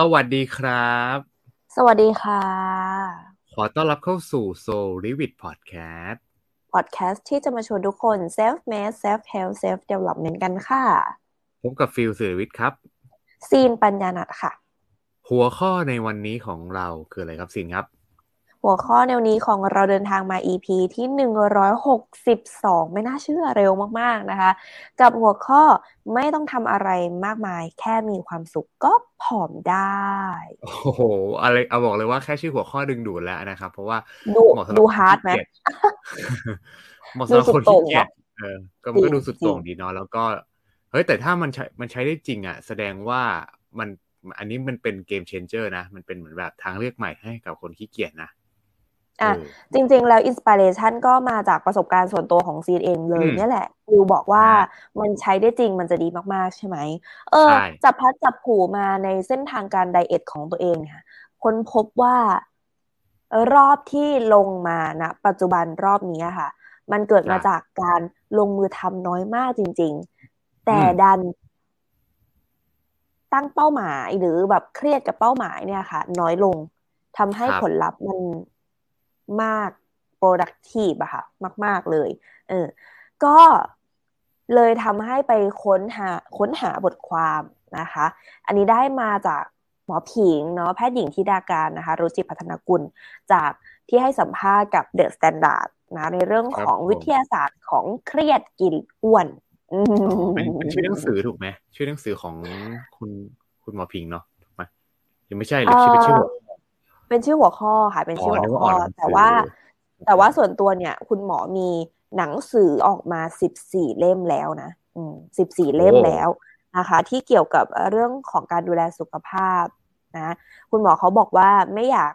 สวัสดีครับ สวัสดีค่ะ ขอต้อนรับเข้าสู่ Soul r e v i t Podcast พอดแคสต์ที่จะมาชวนทุกคน self made self help self development กันค่ะผมกับฟิลศิริวิทย์ครับ ซีนปัญญานัทค่ะ หัวข้อในวันนี้ของเราคืออะไรครับสินครับ หัวข้อแนวนี้ของเราเดินทางมา EP ที่ 162 ไม่น่าเชื่อเร็วมากๆนะคะ กับหัวข้อไม่ต้องทำอะไรมากมาย แค่มีความสุขก็ผอมได้ โอ้โหอะไรเอาบอกเลยว่าแค่ชื่อหัวข้อดึงดูดแล้วนะครับ เพราะว่าดูเหมาะสำหรับดูคนฮาร์ดไหมขี้เกียจเหมาะสำหรับคนดูสุดโต่ขี้งเกียจเนอะเออก็มันก็จริงดูสุดโต่งจริงดีเนาะแล้วก็เฮ้ยแต่ถ้ามันใช้มันใช้ได้จริงอะ แสดงว่ามันอันนี้มันเป็น game changer นะ มันเป็นเหมือนแบบทางเลือกใหม่ให้กับคนขี้เกียจนะ อะเออจริง ๆ แล้ว inspiration ก็มาจากประสบการณ์ส่วนตัวของซีนเองเลยอืมเนี่ยแหละวิวบอกว่าอ่ามันใช้ได้จริงมันจะดีมากๆ ใช่ไหมเออใช่จับพลัดจับผลูมาในเส้นทางการไดเอทของตัวเองเนี่ยค้นพบว่ารอบที่ลงมานะปัจจุบันรอบนี้อะค่ะ มันเกิดมาจากการลงมือทำน้อยมากจริง ๆ แต่ดันตั้งเป้าหมายหรือแบบเครียดกับเป้าหมายเนี่ยค่ะ น้อยลงทำให้ครับผลลัพธ์มัน มาก productive อะค่ะ มาก ๆ เลย เออ ก็เลยทำให้ไปค้นหาค้นหาบทความนะคะ อันนี้ได้มาจากหมอผิงเนาะแพทย์หญิงธิดากานต์นะคะ รุจิพัฒนกุล จากที่ให้สัมภาษณ์กับ The Standard นะในเรื่องครับของผมวิทยาศาสตร์ของเครียดกินอ้วนอืมอ๋อเป็นเป็นชื่อหนังสือถูกไหมชื่อหนังสือของคุณคุณหมอผิงเนาะถูกไหมยังไม่ใช่หรือชื่อเป็นชื่อหัว เป็นชื่อหัวข้อค่ะ เป็นชื่ออ๋อหันึวกว่าข้ออ่านหนังสือแต่ว่า แต่ว่าส่วนตัวเนี่ย คุณหมอมีหนังสือออกมาสิบสี่เล่มแล้วนะอืมสิบสี่เล่มแล้วนะคะ ที่เกี่ยวกับเรื่องของการดูแลสุขภาพนะ คุณหมอเขาบอกว่าไม่อยาก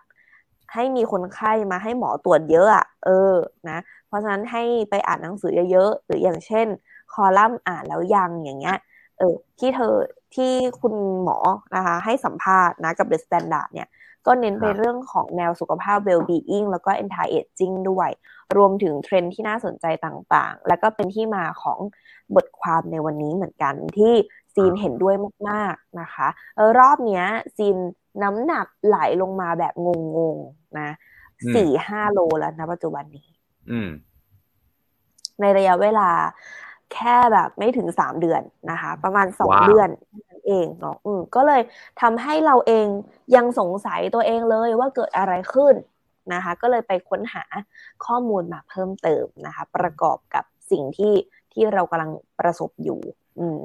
ให้มีคนไข้มาให้หมอตรวจเยอะอะเออนะ เพราะฉะนั้นให้ไปอ่านหนังสือเยอะๆหรืออย่างเช่น คอลัมน์อ่านแล้วยังอย่างเงี้ย เออที่เธอที่คุณหมอนะคะ ให้สัมภาษณ์นะกับ The Standard เนี่ย ก็เน้นไปครับเรื่องของแนวสุขภาพ well-being แล้วก็ anti aging ด้วย รวมถึงเทรนด์ที่น่าสนใจต่างๆ แล้วก็เป็นที่มาของบทความในวันนี้เหมือนกันที่ซีนเห็นด้วยมากๆนะคะเออรอบเนี้ยซีนน้ำหนักไหลลงมาแบบงงๆนะอืมสี่ห้าโลแล้วนะปัจจุบันนี้อืมในระยะเวลา แค่แบบไม่ถึงสามเดือนนะคะ ประมาณสองว้าวเดือนเท่านั้นเองเนาะอืมก็เลยทำให้เราเองยังสงสัยตัวเองเลยว่าเกิดอะไรขึ้นนะคะ ก็เลยไปค้นหาข้อมูลมาเพิ่มเติมนะคะ ประกอบกับสิ่งที่ที่เรากำลังประสบอยู่ อืม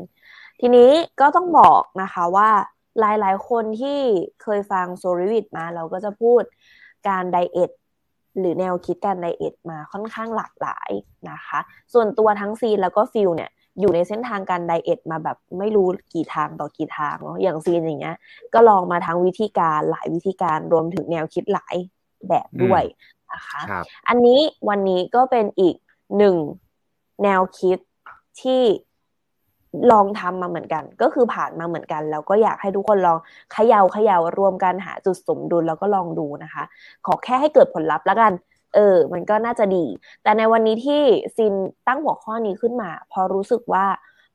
ทีนี้ก็ต้องบอกนะคะว่าหลายๆ คนที่เคยฟังโซลิวิดมาเราก็จะพูดการ diet หรือแนวคิดการ diet มาค่อนข้างหลากหลายนะคะ ส่วนตัวทั้งซีนแล้วก็ฟิลเนี่ยอยู่ในเส้นทางการ diet มาแบบไม่รู้กี่ทางต่อกี่ทางเนาะอย่างซีนอย่างเงี้ย ก็ลองมาทั้งวิธีการหลายวิธีการรวมถึงแนวคิดหลายแบบด้วยนะคะครับอันนี้วันนี้ก็เป็นอีกหนึ่งแนวคิดที่ ลองทำมาเหมือนกัน ก็คือผ่านมาเหมือนกัน แล้วก็อยากให้ทุกคนลองเขย่าเขย่ารวมกันหาจุดสมดุลแล้วก็ลองดูนะคะ ขอแค่ให้เกิดผลลัพธ์แล้วกัน เออ มันก็น่าจะดี แต่ในวันนี้ที่ซินตั้งหัวข้อนี้ขึ้นมา พอรู้สึกว่า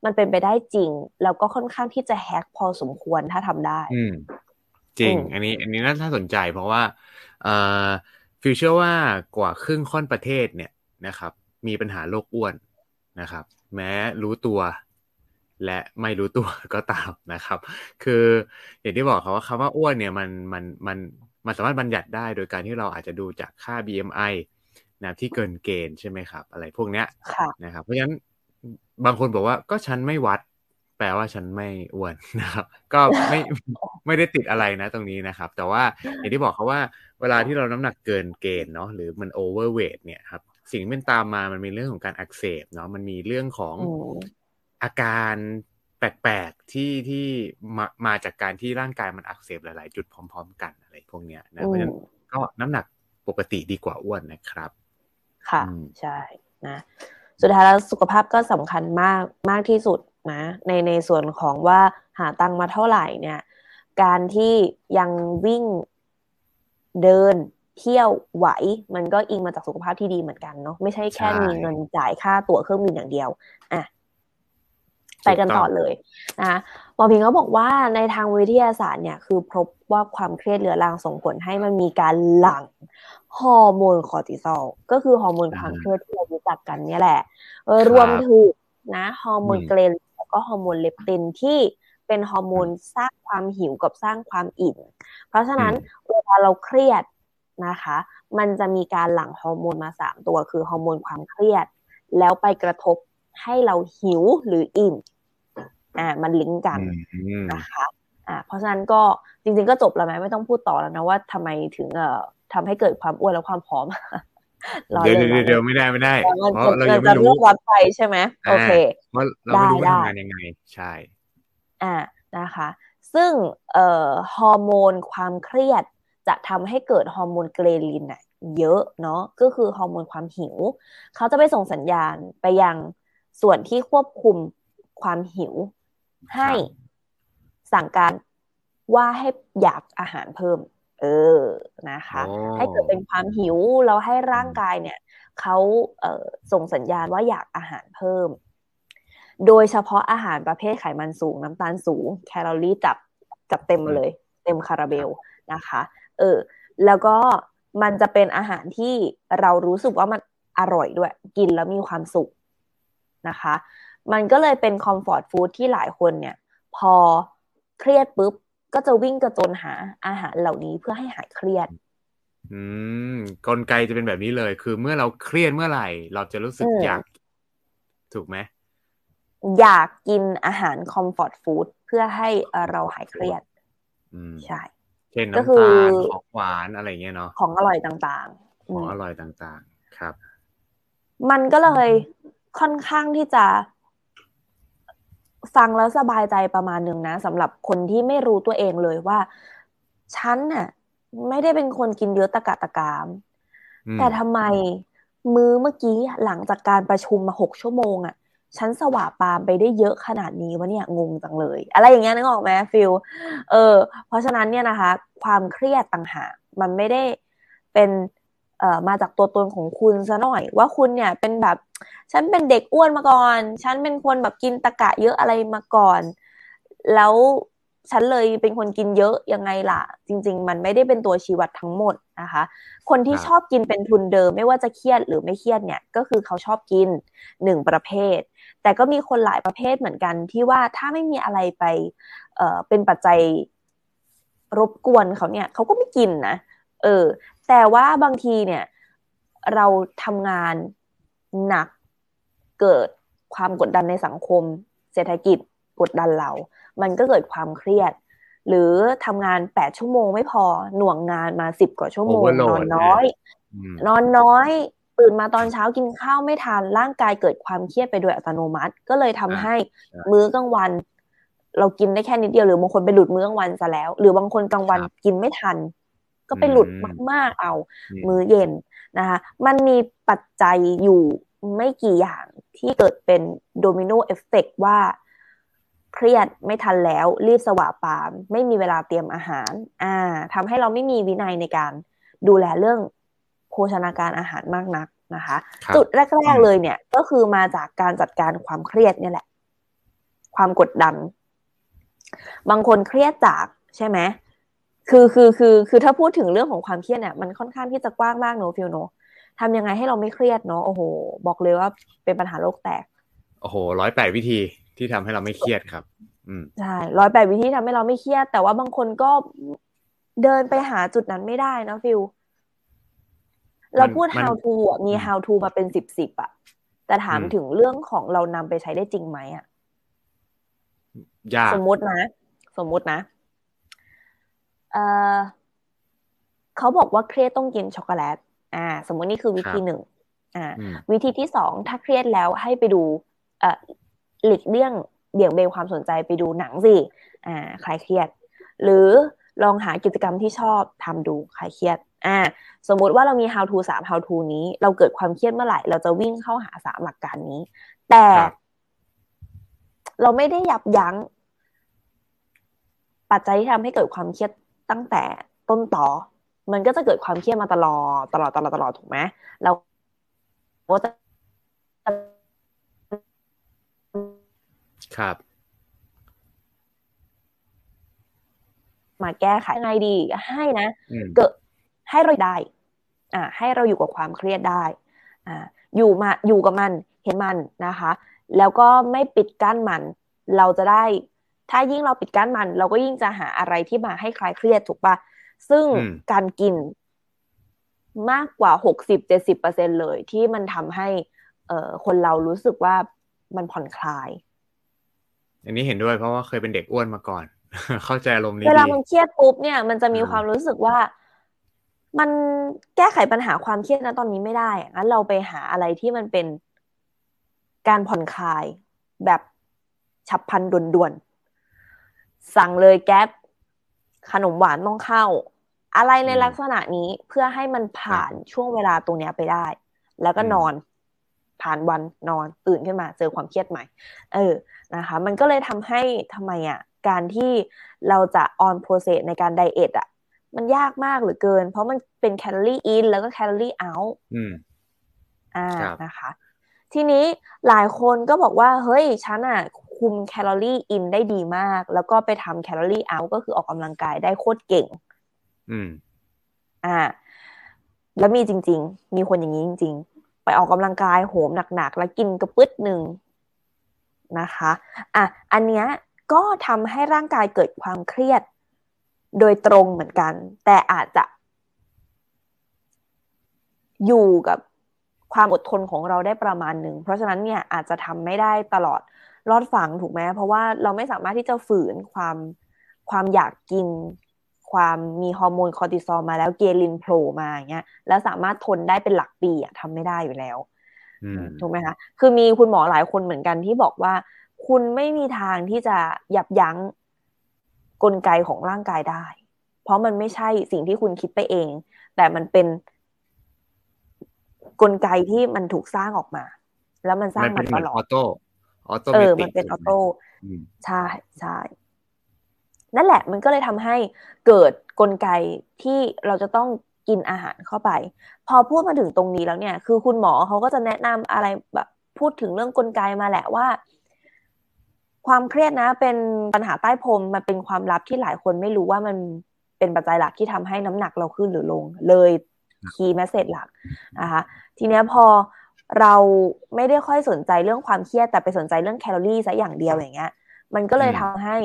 มันเป็นไปได้จริง แล้วก็ค่อนข้างที่จะแฮกพอสมควรถ้าทำได้อืมจริงอืมอันนี้อันนี้น่าสนใจเพราะว่าเอ่อฟิวเชื่อว่ากว่าครึ่งค่อนประเทศเนี่ยนะครับ มีปัญหาโรคอ้วนนะครับ แม้รู้ตัว และไม่รู้ตัวก็ตามนะครับ คืออย่างที่บอกครับว่าคำว่าอ้วนเนี่ยมันมันมันมันสามารถบัญญัติได้โดยการที่เราอาจจะดูจากค่า BMI นะที่เกินเกณฑ์ใช่ไหมครับ อะไรพวกเนี้ยค่ะนะครับเพราะฉะนั้นบางคนบอกว่าก็ฉันไม่วัด แปลว่าฉันไม่อ้วนนะครับ ก็ไม่ไม่ได้ติดอะไรนะตรงนี้นะครับ แต่ว่าอย่างที่บอกเขาว่าเวลาที่เราน้ำหนักเกินเกณฑ์เนาะหรือมันโอเวอร์เวทเนี่ยครับสิ่งที่มันตามมามันมีเรื่องของการอักเสบเนาะมันมีเรื่องของ อืมอาการแปลกๆที่ที่มามาจากการที่ร่างกายมันอักเสบหลาย ๆ จุดพร้อม ๆ กันอะไรพวกเนี้ยนะเพราะฉะนั้นก็น้ำหนักปกติดีกว่าอ้วนนะครับ ค่ะอืมใช่นะสุดท้ายแล้วสุขภาพก็สำคัญมากมากที่สุดนะในในส่วนของว่าหาตังค์มาเท่าไหร่เนี่ย การที่ยังวิ่งเดินเที่ยวไหว มันก็อิงมาจากสุขภาพที่ดีเหมือนกันเนาะไม่ใช่แค่ใช่มีเงินจ่ายค่าตั๋วเครื่องบินอย่างเดียวอะ ไปกันต่อเลยนะคะหมอผิงเขาบอกว่าในทางวิทยาศาสตร์เนี่ยคือพบว่าความเครียดเรื้อรังส่งผลให้มันมีการหลั่งฮอร์โมนคอร์ติซอลก็คือฮอร์โมนความเครียดที่เรารู้จักกันเนี่ยแหละรวมถึงนะฮอร์โมน ghrelin แล้วก็ฮอร์โมนเลปตินที่เป็นฮอร์โมนสร้างความหิวกับสร้างความอิ่มเพราะฉะนั้นเวลาเราเครียดนะคะ มันจะมีการหลั่งฮอร์โมนมาสามตัวคือฮอร์โมนความเครียด แล้วไปกระทบให้เราหิวหรืออิ่ม อ่ามันลิงก์กันนะคะอ่าเพราะฉะนั้นก็จริง ๆ ก็จบแล้วไหมไม่ต้องพูดต่อแล้วนะว่าทำไมถึงเอ่อทำให้เกิดความอ้วนและความผอมเดี๋ยวเดี๋ยวไม่ได้ไม่ได้เพราะเรายังไม่รู้วัดไปใช่ไหมโอเคว่าเราไม่รู้ว่าทำงานยังไงใช่อ่านะคะ ซึ่งเอ่อฮอร์โมนความเครียดจะทำให้เกิดฮอร์โมนเกรลินอะเยอะเนาะก็คือฮอร์โมนความหิว เขาจะไปส่งสัญญาณไปยังส่วนที่ควบคุมความหิว ให้สั่งการว่าให้อยากอาหารเพิ่ม เออนะคะ ให้เกิดเป็นความหิวเราให้ร่างกายเนี่ยเขาเส่งสัญญาณว่าอยากอาหารเพิ่ม โดยเฉพาะอาหารประเภทไขมันสูง น้ำตาลสูง แคลอรี่จับจับเต็มมาเลย เต็มคาราเบลนะคะ เออ แล้วก็มันจะเป็นอาหารที่เรารู้สึกว่ามันอร่อยด้วย กินแล้วมีความสุขนะคะ มันก็เลยเป็นคอมฟอร์ตฟู้ดที่หลายคนเนี่ย พอเครียดปุ๊บ ก็จะวิ่งกระโจนหาอาหารเหล่านี้เพื่อให้หายเครียด อืมกลไกจะเป็นแบบนี้เลย คือเมื่อเราเครียดเมื่อไหร่ เราจะรู้สึกอยาก ถูกไหมอยากกินอาหารคอมฟอร์ตฟู้ดเพื่อให้เราหายเครียดใช่เช่นน้ำตาลของหวานอะไรเงี้ยเนาะของอร่อยต่างๆ ของอร่อยต่างๆ ครับ มันก็เลยค่อนข้างที่จะ ฟังแล้วสบายใจประมาณหนึ่งนะสำหรับคนที่ไม่รู้ตัวเองเลยว่า ฉันน่ะ ไม่ได้เป็นคนกินเยอะตะกะตะกาม แต่ทำไมมื้อเมื่อกี้หลังจากการประชุมมาหกชั่วโมงอะ่ะฉันสว่าปามไปได้เยอะขนาดนี้วะเนี่ยงงจังเลย อะไรอย่างเงี้ยนึกออกไหมฟิลเออ เพราะฉะนั้นเนี่ยนะคะ ความเครียดต่างหากมันไม่ได้เป็นเอ่อมาจากตัวตนของคุณซะหน่อย ว่าคุณเนี่ยเป็นแบบ ฉันเป็นเด็กอ้วนมาก่อน ฉันเป็นคนแบบกินตะกะเยอะอะไรมาก่อน แล้วฉันเลยเป็นคนกินเยอะยังไงล่ะ จริง ๆ มันไม่ได้เป็นตัวชี้วัดทั้งหมดนะคะ คนที่ชอบกินเป็นทุนเดิม ไม่ว่าจะเครียดหรือไม่เครียดเนี่ยก็คือเขาชอบกินหนึ่งประเภท แต่ก็มีคนหลายประเภทเหมือนกันที่ว่าถ้าไม่มีอะไรไปเอ่อเป็นปัจจัยรบกวนเขาเนี่ยเขาก็ไม่กินนะเออแต่ว่าบางทีเนี่ย เราทำงาน หนักเกิดความกดดันในสังคม เศรษฐกิจกดดันเรา มันก็เกิดความเครียด หรือทำงานแปดชั่วโมงไม่พอหน่วงงานมาสิบกว่าชั่วโมง นอนน้อย นอนน้อยตื่นมาตอนเช้ากินข้าวไม่ทานร่างกายเกิดความเครียดไปโดยอัตโนมัติ ก็เลยทำให้มื้อกลางวัน เรากินได้แค่นิดเดียวหรือบางคนไปหลุดมื้อกลางวันซะแล้ว หรือบางคนกลางวันกินไม่ทัน ก็ไปหลุดมาก ๆเอา มื้อเย็น นะคะมันมีปัจจัยอยู่ไม่กี่อย่างที่เกิดเป็น domino effect ว่าเครียดไม่ทันแล้วรีบสวาปามไม่มีเวลาเตรียมอาหาร อ่าทำให้เราไม่มีวินัยในการดูแลเรื่องโภชนาการอาหารมากนักนะคะจุดแรก ๆ เลยเนี่ย ก็คือมาจากการจัดการความเครียดเนี่ยแหละ ความกดดัน บางคนเครียดจากใช่ไหม คือคือคือคือถ้าพูดถึงเรื่องของความเครียดเนี่ยมันค่อนข้างที่จะกว้างมากเนาะฟิลเนาะทำยังไงให้เราไม่เครียดเนาะโอ้โห บอกเลยว่าเป็นปัญหาโลกแตก โอ้โหร้อยแปดวิธีที่ทำให้เราไม่เครียดครับ อืมใช่ร้อยแปดวิธีทำให้เราไม่เครียด แต่ว่าบางคนก็เดินไปหาจุดนั้นไม่ได้นะฟิลเราพูด how to มี how to มาเป็นสิบสิบอะแต่ถามถึงเรื่องของเรานำไปใช้ได้จริงไหมอะยากสมมุตินะ สมมุตินะ เออเขาบอกว่าเครียดต้องกินช็อกโกแลตอ่า สมมตินี่คือวิธีหนึ่งอ่า วิธีที่สองถ้าเครียดแล้วให้ไปดูเอ่อหลีกเลี่ยงเบี่ยงเบนความสนใจไปดูหนังสิอ่าคลายเครียด หรือลองหากิจกรรมที่ชอบทำดูคลายเครียด อ่า สมมุติว่าเรามี how to สาม how to นี้ เราเกิดความเครียดเมื่อไหร่ เราจะวิ่งเข้าหาสามหลักการนี้ แต่ เราไม่ได้ยับยั้ง ปัจจัยที่ทำให้เกิดความเครียด ตั้งแต่ต้นต่อ มันก็จะเกิดความเครียดมาตลอดตลอดตลอดตลอดถูกไหมเราก็จะครับ มาแก้ไขยังไงดีให้นะเกิดให้เราได้ อ่า ให้เราอยู่กับความเครียดได้ อ่า อยู่มาอยู่กับมันเห็นมันนะคะ แล้วก็ไม่ปิดกั้นมัน เราจะได้ ถ้ายิ่งเราปิดกั้นมัน เราก็ยิ่งจะหาอะไรที่มาให้คลายเครียดถูกปะซึ่งอืมการกินมากกว่าหกสิบเจ็ดสิบเปอร์เซ็นเลย ที่มันทำให้ เอ่อคนเรารู้สึกว่ามันผ่อนคลาย อันนี้เห็นด้วยเพราะว่าเคยเป็นเด็กอ้วนมาก่อน เข้าใจอารมณ์นี้เวลาดีมันเครียดปุ๊บเนี่ย มันจะมีอ่าความรู้สึกว่ามันแก้ไขปัญหาความเครียดนะตอนนี้ไม่ได้อะงั้นเราไปหาอะไรที่มันเป็นการผ่อนคลายแบบฉับพลันด่วนๆ สั่งเลยแก๊ปขนมหวานต้องเข้า อะไรในอืมลักษณะนี้เพื่อให้มันผ่านช่วงเวลาตรงเนี้ยไปได้ แล้วก็อืมนอน ผ่านวันนอนตื่นขึ้นมา เจอความเครียดใหม่ เออนะคะ มันก็เลยทำให้ทำไมอะ การที่เราจะ on process ในการ diet อะ มันยากมากเหลือเกิน เพราะมันเป็นแคลอรี่ in แล้วก็แคลอรี่ out อืมอ่าครับนะคะ ทีนี้หลายคนก็บอกว่า เฮ้ย ฉันอะ คุมแคลอรี่ in ได้ดีมาก แล้วก็ไปทำแคลอรี่ out ก็คือออกกำลังกายได้โคตรเก่ง อืม อ่า แล้วมีจริง ๆ มีคนอย่างนี้จริง ๆ ไปออกกำลังกายโหมหนักๆ แล้วกินกระปึ๊ดหนึ่งนะคะ อะ อันเนี้ยก็ทำให้ร่างกายเกิดความเครียดโดยตรงเหมือนกัน แต่อาจจะ อยู่กับความอดทนของเราได้ประมาณหนึ่ง เพราะฉะนั้นเนี่ยอาจจะทำไม่ได้ตลอด รอดฝั่งถูกไหมเพราะว่าเราไม่สามารถที่จะฝืนความความอยากกิน ความมีฮอร์โมนคอร์ติซอลมาแล้วเกลินโผล่มาอย่างเงี้ยแล้วสามารถทนได้เป็นหลักปีอะทำไม่ได้อยู่แล้วอืมถูกไหมคะคือมีคุณหมอหลายคนเหมือนกันที่บอกว่า คุณไม่มีทางที่จะยับยั้งกลไกของร่างกายได้ เพราะมันไม่ใช่สิ่งที่คุณคิดไปเอง แต่มันเป็นกลไกที่มันถูกสร้างออกมา แล้วมันสร้างมันมาเป็นเหมือนตลออดอโต้ ออโตเอเมอติมันเป็นออถูกไหโต้อืมใช่ใช่นั่นแหละมันก็เลยทำให้เกิดกลไกที่เราจะต้องกินอาหารเข้าไป พอพูดมาถึงตรงนี้แล้วเนี่ย คือคุณหมอเขาก็จะแนะนำอะไรแบบพูดถึงเรื่องกลไกมาแหละว่า ความเครียดนะ เป็นปัญหาใต้พรมมันเป็นความลับที่หลายคนไม่รู้ว่ามันเป็นปัจจัยหลักที่ทำให้น้ำหนักเราขึ้นหรือลง เลย key message หลักนะคะทีเนี้ยพอ เราไม่ได้ค่อยสนใจเรื่องความเครียดแต่ไปสนใจเรื่องแคลอรี่ซะอย่างเดียวอย่างเงี้ย มันก็เลยอืมทำให้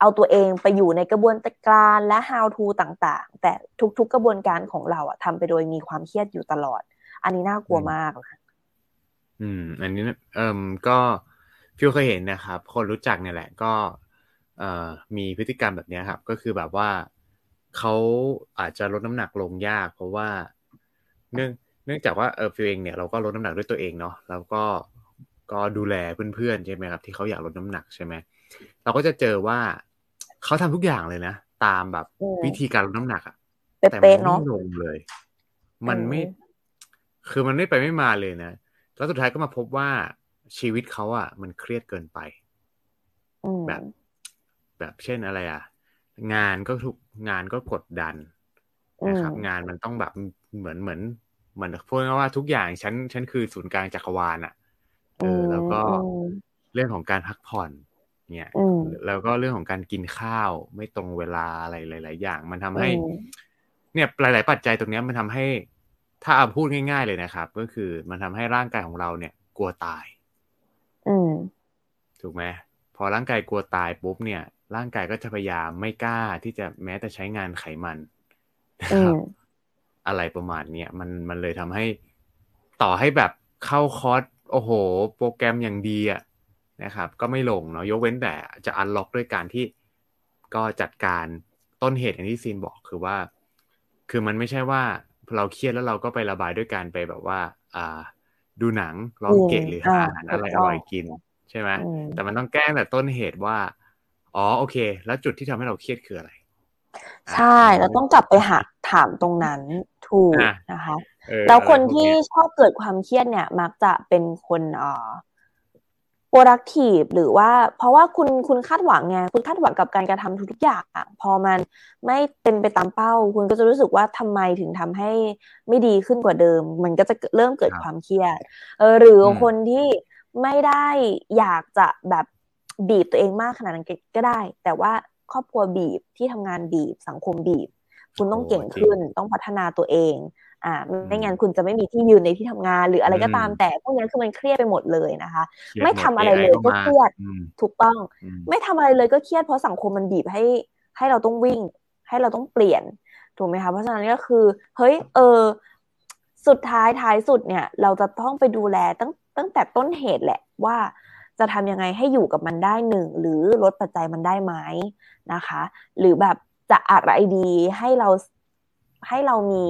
เอาตัวเองไปอยู่ในกระบวนการและ how to ต่างๆ แต่ทุกๆกระบวนการของเราอะทำไปโดยมีความเครียดอยู่ตลอด อันนี้น่ากลัวมากนะอืม อันนี้นะเอ่มก็ฟิวเคยเห็นนะครับ คนรู้จักเนี่ยแหละ ก็ เอ่อมีพฤติกรรมแบบเนี้ยครับ ก็คือแบบว่าเขาอาจจะลดน้ำหนักลงยาก เพราะว่าเนื่อง เนื่องจากว่าเออฟิวเองเนี่ยเราก็ลดน้ำหนักด้วยตัวเองเนาะแล้วก็ก็ดูแลเพื่อนๆใช่ไหมครับ ที่เขาอยากลดน้ำหนักใช่ไหมเราก็จะเจอว่าเขาทำทุกอย่างเลยนะ ตามแบบอืมวิธีการลดน้ำหนักอะแต่เป๊ะมันๆเนาะไม่ลงเลย มันไม่อืมคือมันไม่ไปไม่มาเลยนะแล้วสุดท้ายก็มาพบว่าชีวิตเขาอะมันเครียดเกินไปอืมแบบ แบบเช่นอะไรอะงานก็ทุกงานก็กดดันนะครับอืมงานมันต้องแบบเหมือนเหมือน เหมือนพูดง่ายๆว่าทุกอย่างฉันฉันคือศูนย์กลางจักรวาลอะเออแล้วก็อืมเรื่องของการพักผ่อนเนี่ยอืมแล้วก็เรื่องของการกินข้าวไม่ตรงเวลาอะไรหลาย ๆ อย่าง มันทำให้อืมเนี่ยหลาย ๆ ปัจจัยตรงเนี้ยมันทำให้ ถ้าเอาพูดง่าย ๆ เลยนะครับ ก็คือมันทำให้ร่างกายของเราเนี่ย กลัวตาย อืมถูกไหมพอร่างกายกลัวตายปุ๊บเนี่ย ร่างกายก็จะพยายามไม่กล้าที่จะแม้แต่ใช้งานไขมันนะอืครับม อะไรประมาณเนี้ยมันมันเลยทำให้ต่อให้แบบเข้าคอร์สโอ้โห โปรแกรมอย่างดีอะนะครับ ก็ไม่ลงเนาะยกเว้นแต่จะอันล็อกด้วยการที่ก็จัดการต้นเหตุอย่างที่ซีนบอกคือว่า คือมันไม่ใช่ว่าเราเครียดแล้วเราก็ไประบายด้วยการไปแบบว่า อ่า ดูหนังร้องเกะหรือหาอาหารอะไรอร่อยกิน ใช่ไหมอืมแต่มันต้องแก้แต่ต้นเหตุว่า อ๋อโอเค แล้วจุดที่ทำให้เราเครียดคืออะไร ใช่เราต้องกลับไปหาถามตรงนั้น ถูกอะนะคะเออแล้วคนอะไรพวกที่เนี้ยชอบเกิดความเครียดเนี่ย มักจะเป็นคนเอ่อ productive หรือว่าเพราะว่าคุณคุณคาดหวังไงคุณคาดหวังกับการกระทำทุกๆอย่างอะพอมันไม่เป็นไปตามเป้า คุณก็จะรู้สึกว่าทำไมถึงทำให้ไม่ดีขึ้นกว่าเดิม มันก็จะเริ่มเกิดครับความเครียดเออหรืออมคนที่ไม่ได้อยากจะแบบบีบตัวเองมากขนาดนั้นก็ได้ แต่ว่าครอบครัวบีบที่ทำงานบีบสังคมบีบ คุณต้องเก่งขึ้น ต้องพัฒนาตัวเอง อ่า ไม่งั้นคุณจะไม่มีที่ยืนในที่ทำงาน หรืออะไรก็ตามแต่พวกนี้คือมันเครียดไปหมดเลยนะคะ ไม่ทำอะไรเลยก็เครียดถูกต้อง ไม่ทำอะไรเลยก็เครียดเพราะสังคมมันบีบให้ให้เราต้องวิ่ง ให้เราต้องเปลี่ยนถูกไหมคะเพราะฉะนั้นก็คือเฮ้ยเออสุดท้ายท้ายสุดเนี่ย เราจะต้องไปดูแลตั้งตั้งแต่ต้นเหตุแหละว่าจะทำยังไงให้อยู่กับมันได้หนึ่งหรือลดปัจจัยมันได้ไหมนะคะ หรือแบบ จะอะไรดีให้เราให้เรามี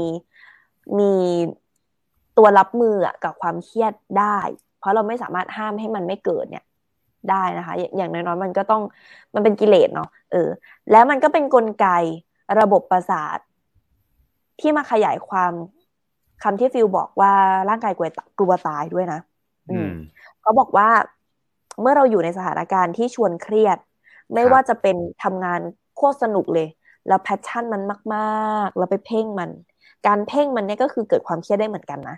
มีตัวรับมือกับความเครียดได้ เพราะเราไม่สามารถห้ามให้มันไม่เกิดเนี่ยได้นะคะ อย่างน้อยๆมันก็ต้องมันเป็นกิเลสเนาะเออ แล้วมันก็เป็นนกลไกระบบประสาท ที่มาขยายความคำที่ฟิลบอกว่าร่างกายกลัวกลัวตายด้วยนะ อืมเขาบอกว่าเมื่อเราอยู่ในสถานการณ์ที่ชวนเครียด ไม่ว่าจะเป็นทำงานโคตรสนุกเลย แล้ว passion มันมากๆแล้วไปเพ่งมัน การเพ่งมันเนี่ยก็คือเกิดความเครียดได้เหมือนกันนะ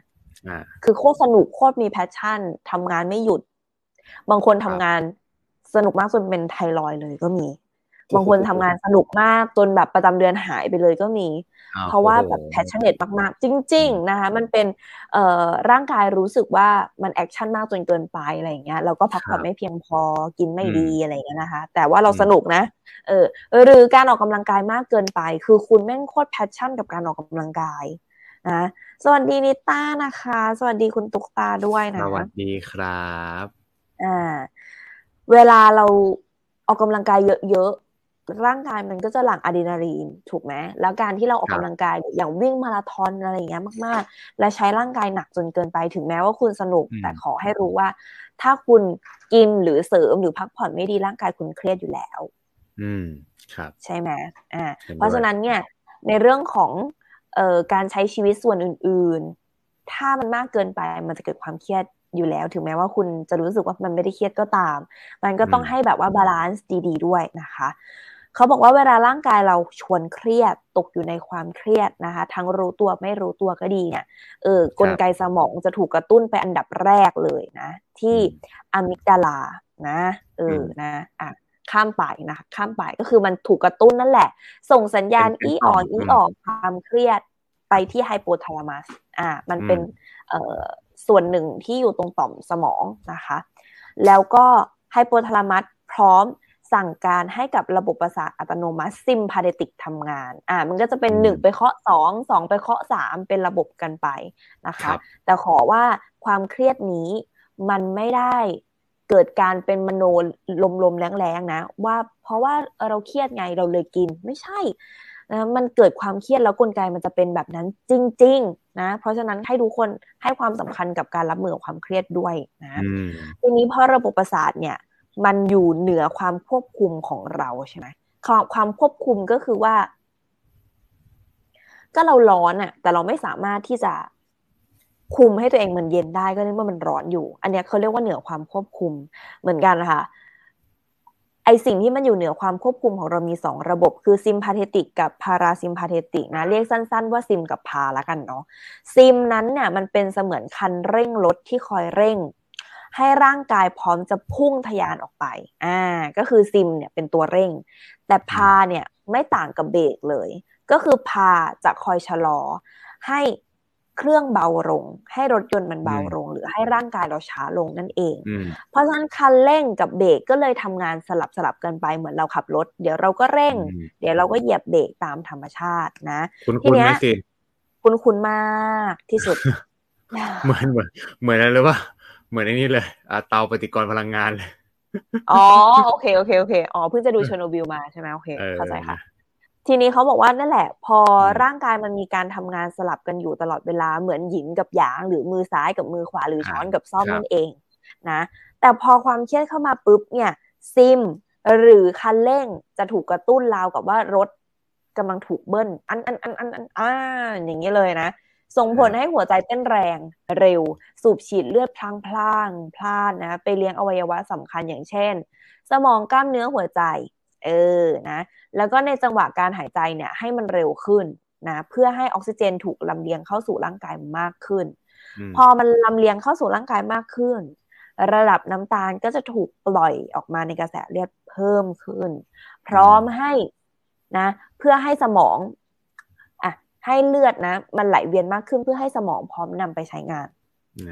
คือโคตรสนุกโคตรมี passion ทำงานไม่หยุด บางคนทำงานสนุกมากจนเป็นไทรอยด์เลยก็มี บางคนทำงานสนุกมากจนแบบประจำเดือนหายไปเลยก็มี เพราะว่าแบบ passionate มากๆ จริง ๆ นะคะ มันเป็นเอ่อร่างกายรู้สึกว่ามัน action มากจนเกินไปอะไรอย่างเงี้ยเราก็พักผ่อนไม่เพียงพอกินไม่ดีอะไรอย่างเงี้ยนะคะ แต่ว่าเราสนุกนะ เออหรือการออกกำลังกายมากเกินไป คือคุณแม่งโคตร passion กับการออกกำลังกายนะสวัสดีนิต้านะคะ สวัสดีคุณตุ๊กตาด้วยนะสวัสดีครับอ่าเวลาเราออกกำลังกายเยอะ ร่างกายมันก็จะหลั่งอะดรีนาลีนถูกไหมแล้วการที่เราออกกำลังกายอย่างวิ่งมาราธอนอะไรอย่างเงี้ยมาก ๆ และใช้ร่างกายหนักจนเกินไปถึงแม้ว่าคุณสนุก แต่ขอให้รู้ว่า ถ้าคุณกินหรือเสริมหรือพักผ่อนไม่ดีร่างกายคุณเครียดอยู่แล้ว อืมครับ ใช่ไหมอ่า เพราะฉะนั้นเนี่ย ในเรื่องของเอ่อการใช้ชีวิตส่วนอื่น ๆ ถ้ามันมากเกินไปมันจะเกิดความเครียดอยู่แล้ว ถึงแม้ว่าคุณจะรู้สึกว่ามันไม่ได้เครียดก็ตาม มันก็ต้องให้แบบว่า balance ดี ๆ ด้วยนะคะ เขาบอกว่าเวลาร่างกายเราชวนเครียดตกอยู่ในความเครียดนะคะ ทั้งรู้ตัวไม่รู้ตัวก็ดีเนี่ยเออกลไกสมองจะถูกกระตุ้นไปอันดับแรกเลยนะ ที่ amygdala นะเออนะอะข้ามไปนะข้ามไปก็คือมันถูกกระตุ้นนั่นแหละ ส่งสัญญาณอีออนอีออกความเครียดไปที่ไฮโปทาลามัสอ่า มันเป็นเอ่อส่วนหนึ่งที่อยู่ตรงต่อมสมองนะคะ แล้วก็ไฮโปทาลามัสพร้อม สั่งการให้กับระบบประสาทอัตโนมัติซิมพาเดติกทำงาน อ่า มันก็จะเป็นหนึ่งไปเคาะสองสองไปเคาะสามเป็นระบบกันไปนะคะ แต่ขอว่าความเครียดนี้มันไม่ได้เกิดการเป็นมโนลมๆแรงๆนะ ว่าเพราะว่าเราเครียดไงเราเลยกินไม่ใช่นะมันเกิดความเครียดแล้วกลไกมันจะเป็นแบบนั้นจริง ๆ นะ เพราะฉะนั้นให้ทุกคนให้ความสำคัญกับการรับมือกับความเครียดด้วยนะทีนี้พอระบบประสาทเนี่ย มันอยู่เหนือความควบคุมของเราใช่ไหมความความควบคุมก็คือว่า ก็เราร้อนอะแต่เราไม่สามารถที่จะคุมให้ตัวเองมันเย็นได้ก็เนื่องว่ามันร้อนอยู่ อันนี้เขาเรียกว่าเหนือความควบคุมเหมือนกันนะคะไอสิ่งที่มันอยู่เหนือความควบคุมของเรามีสองระบบคือซิมพาเทติกกับพาราซิมพาเทติกนะเรียกสั้นๆว่าซิมกับพาละกันเนาะซิมนั้นเนี่ยมันเป็นเสมือนคันเร่งรถที่คอยเร่ง ให้ร่างกายพร้อมจะพุ่งทยานออกไป อ่า ก็คือซิมเนี่ยเป็นตัวเร่ง แต่พาเนี่ยไม่ต่างกับเบรกเลย ก็คือพาจะคอยชะลอ ให้เครื่องเบาลง ให้รถยนต์มันเบาลง หรือให้ร่างกายเราช้าลงนั่นเอง เพราะฉะนั้นคันเร่งกับเบรกก็เลยทำงานสลับสลับกันไปเหมือนเราขับรถ เดี๋ยวเราก็เร่ง เดี๋ยวเราก็เหยียบเบรกตามธรรมชาตินะทีเนี้ยคุณคุณมากที่สุด เหมือนเหมือนเหมือนอะไรหรือว่า เหมือนไอ้นี่เลยเตาปฏิกรณ์พลังงานเลยอ๋อโอเคโอเคโอเคอ๋อเพิ่งจะดูเชอร์โนบิลมาใช่ไหมโอเคเข้าใจค่ะ ทีนี้เขาบอกว่านั่นแหละ พอร่างกายมันมีการทำงานสลับกันอยู่ตลอดเวลาเหมือนหยินกับหยาง หรือมือซ้ายกับมือขวาหรือช้อนกับซ่อมนั่นเองนะ แต่พอความเครียดเข้ามาปุ๊บเนี่ยซิมหรือคันเร่งจะถูกกระตุ้นราวกับว่ารถกำลังถูกเบิ้ลอันอันอันอันอันอ่าอย่างนี้เลยนะ ส่งผลให้หัวใจเต้นแรงเร็ว สูบฉีดเลือดพลางพลางพลาดนะ ไปเลี้ยงอวัยวะสำคัญอย่างเช่น สมองกล้ามเนื้อหัวใจ เออนะ แล้วก็ในจังหวะการหายใจเนี่ยให้มันเร็วขึ้นนะเพื่อให้ออกซิเจนถูกลำเลียงเข้าสู่ร่างกายมากขึ้น พอมันลำเลียงเข้าสู่ร่างกายมากขึ้น ระดับน้ำตาลก็จะถูกปล่อยออกมาในกระแสเลือดเพิ่มขึ้น พร้อมให้นะ เพื่อให้สมองอะ ให้เลือดนะ มันไหลเวียนมากขึ้นเพื่อให้สมองพร้อมนำไปใช้งาน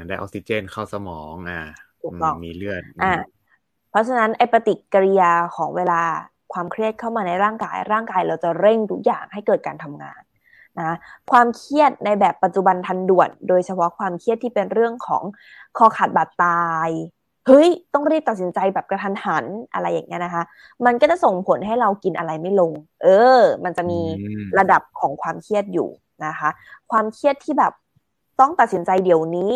ได้ออกซิเจนเข้าสมองอ่าถูกต้องมีเลือดอ่าเพราะฉะนั้นไอปฏิกิริยาของเวลาความเครียดเข้ามาในร่างกาย ร่างกายเราจะเร่งทุกอย่างให้เกิดการทำงานนะความเครียดในแบบปัจจุบันทันด่วน โดยเฉพาะความเครียดที่เป็นเรื่องของคอขาดบาดตาย เฮ้ยต้องรีบตัดสินใจแบบกระทันหันอะไรอย่างเงี้ยนะคะ มันก็จะส่งผลให้เรากินอะไรไม่ลง เออ มันจะมีอืมระดับของความเครียดอยู่นะคะ ความเครียดที่แบบต้องตัดสินใจเดี๋ยวนี้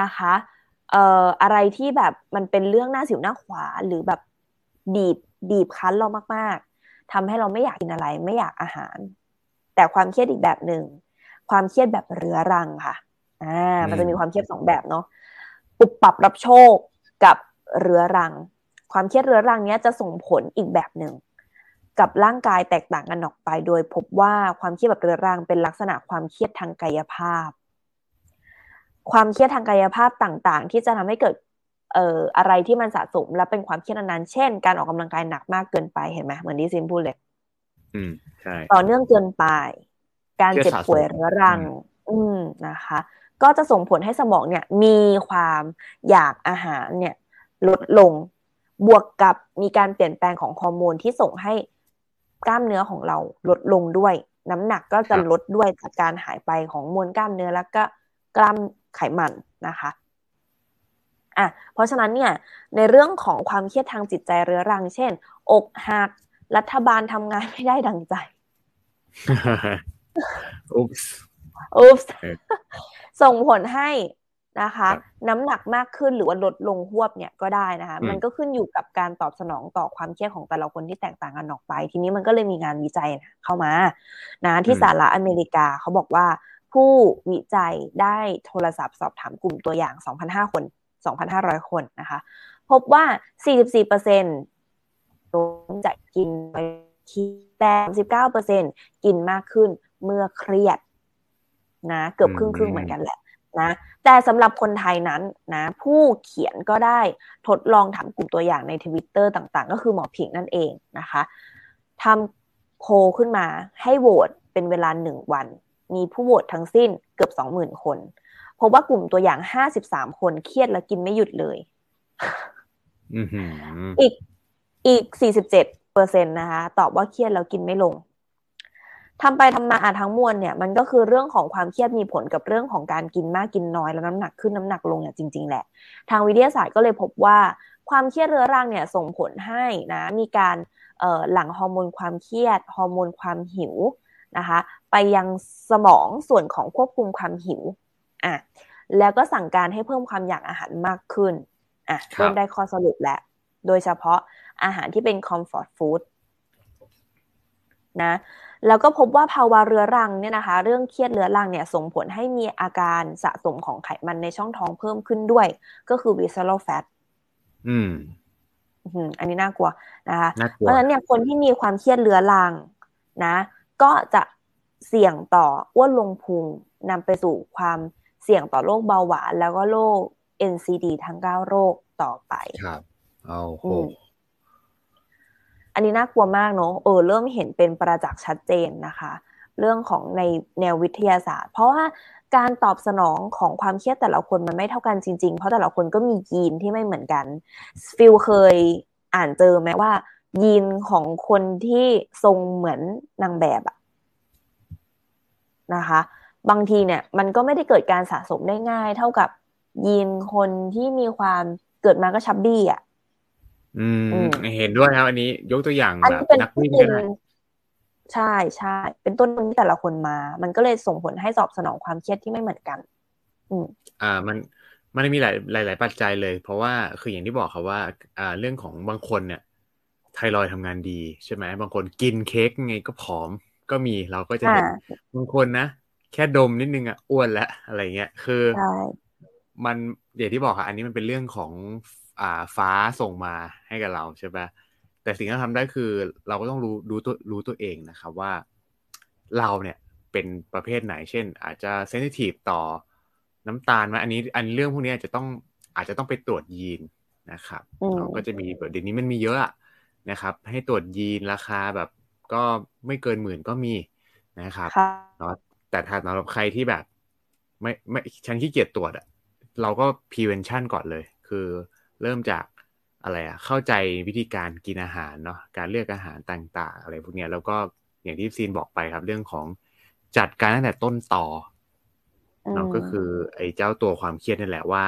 นะคะเอ่ออะไรที่แบบมันเป็นเรื่องหน้าสิวหน้าขวาหรือแบบบีบบีบคั้นเรามากๆทำให้เราไม่อยากกินอะไร ไม่อยากอาหาร แต่ความเครียดอีกแบบหนึ่งความเครียดแบบเรื้อรังค่ะอ่ามันจะมีความเครียดสองแบบเนาะปุบปรับรับโชค กับเรื้อรัง ความเครียดเรื้อรังเนี้ยจะส่งผลอีกแบบหนึ่งกับร่างกายแตกต่างกันออกไป โดยพบว่าความเครียดแบบเรื้อรังเป็นลักษณะความเครียดทางกายภาพ ความเครียดทางกายภาพต่างๆ ที่จะทำให้เกิดเอ่ออะไรที่มันสะสมและเป็นความเครียดนานๆเช่น การออกกำลังกายหนักมากเกินไปเห็นไหมเหมือนที่ซิมพูดเลย อืมใช่ต่อเนื่องเกินไป การเครียดเจ็บป่วยสะสมเรื้อรัง อืมนะคะ ก็จะส่งผลให้สมองเนี่ยมีความอยากอาหารเนี่ยลดลงบวกกับมีการเปลี่ยนแปลงของฮอร์โมนที่ส่งให้กล้ามเนื้อของเราลดลงด้วย น้ำหนักก็จะลดด้วยจากการหายไปของมวลกล้ามเนื้อแล้วก็กล้ามไขมันนะคะอะเพราะฉะนั้นเนี่ยในเรื่องของความเครียดทางจิตใจเรื้อรัง เช่น อกหักรัฐบาลทำงานไม่ได้ดังใจอุ๊ปส์ อุ๊บส์เออส่งผลให้นะคะครับน้ำหนักมากขึ้นหรือว่าลดลงหวบเนี่ยก็ได้นะคะอืมมันก็ขึ้นอยู่กับการตอบสนองต่อความเครียดของแต่ละคนที่แตกต่างกันออกไป ทีนี้มันก็เลยมีงานวิจัยเข้ามา นะที่สหรัฐอเมริกาเขาบอกว่าผู้วิจัยได้โทรศัพท์สอบถามกลุ่มตัวอย่าง 2,500 คน 2,500 คนนะคะ พบว่า 44%ล้มจากกินไปที่แต่19%กินมากขึ้นเมื่อเครียด นะเกือบครึ่งครึ่งๆเหมือนกันแหละนะแต่สำหรับคนไทยนั้นนะผู้เขียนก็ได้ทดลองถามกลุ่มตัวอย่างในทวิตเตอร์ต่างๆ ก็คือหมอผิงนั่นเองนะคะทำโพลขึ้นมาให้โหวตเป็นเวลาหนึ่งวัน มีผู้โหวตทั้งสิ้นเกือบสองหมื่นคนพบว่ากลุ่มตัวอย่างห้าสิบสามคนเครียดและกินไม่หยุดเลยอือหืออีกอีก47เปอร์เซ็นต์นะคะ ตอบว่าเครียดแล้วกินไม่ลง ทำไปทำมาอาทั้งมวลเนี่ยมันก็คือเรื่องของความเครียดมีผลกับเรื่องของการกินมากกินน้อยแล้วน้ำหนักขึ้นน้ำหนักลงเนี่ยจริง ๆ แหละ ทางวิทยาศาสตร์ก็เลยพบว่าความเครียดเรื้อรังเนี่ยส่งผลให้นะมีการเอ่อหลั่งฮอร์โมนความเครียดฮอร์โมนความหิวนะคะไปยังสมองส่วนของควบคุมความหิวอะแล้วก็สั่งการให้เพิ่มความอยากอาหารมากขึ้นอะเริ่มได้ข้อสรุปแล้ว โดยเฉพาะอาหารที่เป็นคอมฟอร์ตฟู้ดนะ แล้วก็พบว่าภาวะเรื้อรังเนี่ยนะคะ เรื่องเครียดเรื้อรังเนี่ยส่งผลให้มีอาการสะสมของไขมันในช่องท้องเพิ่มขึ้นด้วย ก็คือ visceral fat อืมอื้อหืออันนี้น่ากลัวนะคะน่ากเพลัวราะฉะนั้นเนี่ยคนที่มีความเครียดเรื้อรังนะ ก็จะเสี่ยงต่ออ้วนลงพุงนำไปสู่ความเสี่ยงต่อโรคเบาหวาน แล้วก็โรค NCD ทั้ง9โรคต่อไป ครับ เอาโห อันนี้น่ากลัวมากเนอะเออเริ่มเห็นเป็นประจักษ์ชัดเจนนะคะ เรื่องของในแนววิทยาศาสตร์ เพราะว่าการตอบสนองของความเครียดแต่ละคนมันไม่เท่ากันจริง ๆ เพราะแต่ละคนก็มียีนที่ไม่เหมือนกันฟิลเคยอ่านเจอไหมว่ายีนของคนที่ทรงเหมือนนางแบบอะนะคะ บางทีเนี่ยมันก็ไม่ได้เกิดการสะสมได้ง่าย เท่ากับยีนคนที่มีความเกิดมาก็ชับบี้อะ อืมอืมเห็นด้วยครับอันนี้ ยกตัวอย่างอันแบบนี้เป็นนักวิ่งต้ก็นได้ใช่ใช่เป็นต้นทุนที่แต่ละคนมา มันก็เลยส่งผลให้ตอบสนองความเครียดที่ไม่เหมือนกัน อืม อ่ามันมันมีหลายหลายหลายปัจจัยเลย เพราะว่าคืออย่างที่บอกครับว่า อ่า เรื่องของบางคนเนี่ย ไทรอยด์ทำงานดีใช่ไหมบางคนกินเค้กไงก็ผอมก็มีเราก็จะเห็นอ่าบางคนนะแค่ดมนิดนึงอะอ้วนแล้วอะไรเงี้ยคือใช่มันอย่างที่บอกค่ะอันนี้มันเป็นเรื่องของ อ่าฟ้าส่งมาให้กับเราใช่ปะแต่สิ่งที่เราทำได้คือ เราก็ต้องรู้รู้ตัวรู้ตัวเองนะครับว่าเราเนี่ยเป็นประเภทไหน เช่น อาจจะเซนซิทีฟต่อน้ำตาลไหมอันนี้อันเรื่องพวกนี้อาจจะต้องอาจจะต้องไปตรวจยีนนะครับอืมเราก็จะมีแบบเดี๋ยวนี้มันมีเยอะอะนะครับ ให้ตรวจยีนราคาแบบก็ไม่เกินหมื่นก็มีนะครับค่ะเนาะแต่ถ้าสำหรับใครที่แบบ ไม่ไม่ฉันขี้เกียจตรวจอะเราก็ prevention ก่อนเลย คือ เริ่มจากอะไรอะเข้าใจวิธีการกินอาหารเนาะการเลือกอาหารต่าง ๆ อะไรพวกเนี้ยแล้วก็อย่างที่ซีนบอกไปครับ เรื่องของจัดการตั้งแต่ต้นต่อเนาะอืมก็คือ ไอ้เจ้าตัวความเครียดนั่นแหละว่า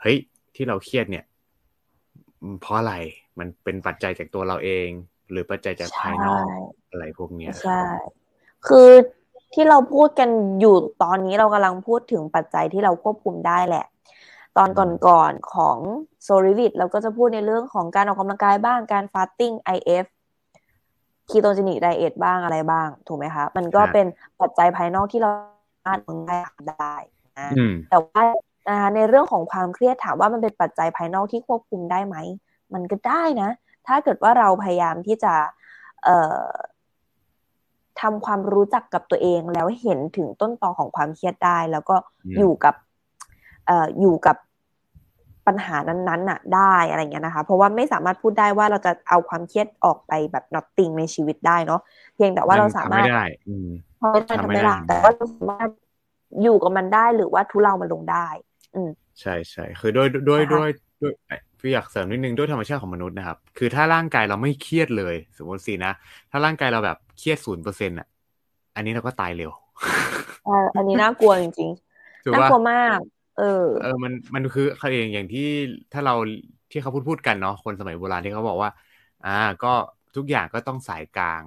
เฮ้ยที่เราเครียดเนี่ยอืมเพราะอะไรมันเป็นปัจจัยจากตัวเราเอง หรือปัจจัยจากภายนอกใช่อะไรพวกเนี้ยครับใช่ คือที่เราพูดกันอยู่ตอนนี้เรากำลังพูดถึงปัจจัยที่เราควบคุมได้แหละ ตอนก่อนๆของโซลิวิ t เราก็จะพูดในเรื่องของการออกกำลังกายบ้างการ fasting IF ketogenic diet บ้างอะไรบ้าง ถูกไหมคะ มันก็ครับเป็นปัจจัยภายนอกที่เราสามารถมึงได้ได้นะอืมแต่ว่านะคะในเรื่องของความเครียดถามว่ามันเป็นปัจจัยภายนอกที่ควบคุมได้ไหม มันก็ได้นะ ถ้าเกิดว่าเราพยายามที่จะเอ่อทำความรู้จักกับตัวเองแล้วเห็นถึงต้นตอของความเครียดได้ แล้วก็อืมอยู่กับเอ่ออยู่กับ ปัญหานั้นๆน่ะได้อะไรเงี้ยนะคะ เพราะว่าไม่สามารถพูดได้ว่าเราจะเอาความเครียดออกไปแบบ nothing ในชีวิตได้เนาะเพียงแต่ว่าเราสามารถทำไม่ได้อืมทำไม่ได้ทำทำไม่ไม่ได้ได้แต่ว่าเราสามารถอยู่กับมันได้หรือว่าทุเลามันลงได้ อืมใช่ใช่คือด้วยด้วยนะคะด้วยด้วยเอ้ยพี่อยากเสริมนิดนึงด้วยธรรมชาติของมนุษย์นะครับ คือถ้าร่างกายเราไม่เครียดเลย สมมติสินะ ถ้าร่างกายเราแบบเครียดศูนย์เปอร์เซ็นต์อะ อันนี้เราก็ตายเร็วเอออันนี้น่ากลัวจริงถูๆกน่าปะกลัวมาก เออ เออมันมันคือเขาเองอย่างที่ถ้าเราที่เขาพูดพูดกันเนาะคนสมัยโบราณที่เขาบอกว่า อ่า ก็ทุกอย่างก็ต้องสายกลาง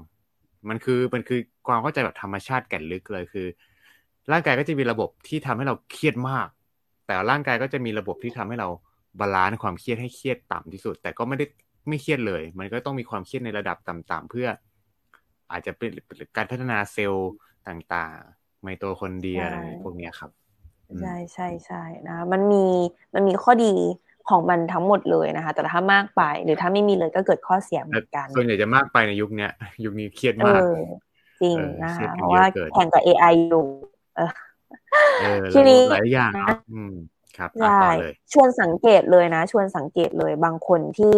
มันคือมันคือความเข้าใจแบบธรรมชาติแก่นลึกเลยคือ ร่างกายก็จะมีระบบที่ทำให้เราเครียดมาก แต่ร่างกายก็จะมีระบบที่ทำให้เรา balance ความเครียดให้เครียดต่ำที่สุด แต่ก็ไม่ได้ไม่เครียดเลย มันก็ต้องมีความเครียดในระดับต่ำๆเพื่อ อาจจะเป็นการพัฒนาเซลล์ต่างๆ ไมโตคอนเดรียใช่อะไรพวกเนี้ยครับอืม ใช่ใช่ใช่นะมันมีมันมีข้อดีของมันทั้งหมดเลยนะคะ แต่ถ้ามากไป หรือถ้าไม่มีเลยก็เกิดข้อเสียเหมือนกัน ส่วนใหญ่จะมากไปในยุคเนี้ย ยุคนี้เครียดเอมากอจริงเออนะเครียดคะกันเพราะว่าเยอะเกินแข่งกับ AI อยู่เออเออทีนี้หลายอย่างนะเนาะอืมครับอะใช่ต่อเลยชวนสังเกตเลยนะ ชวนสังเกตเลยบางคนที่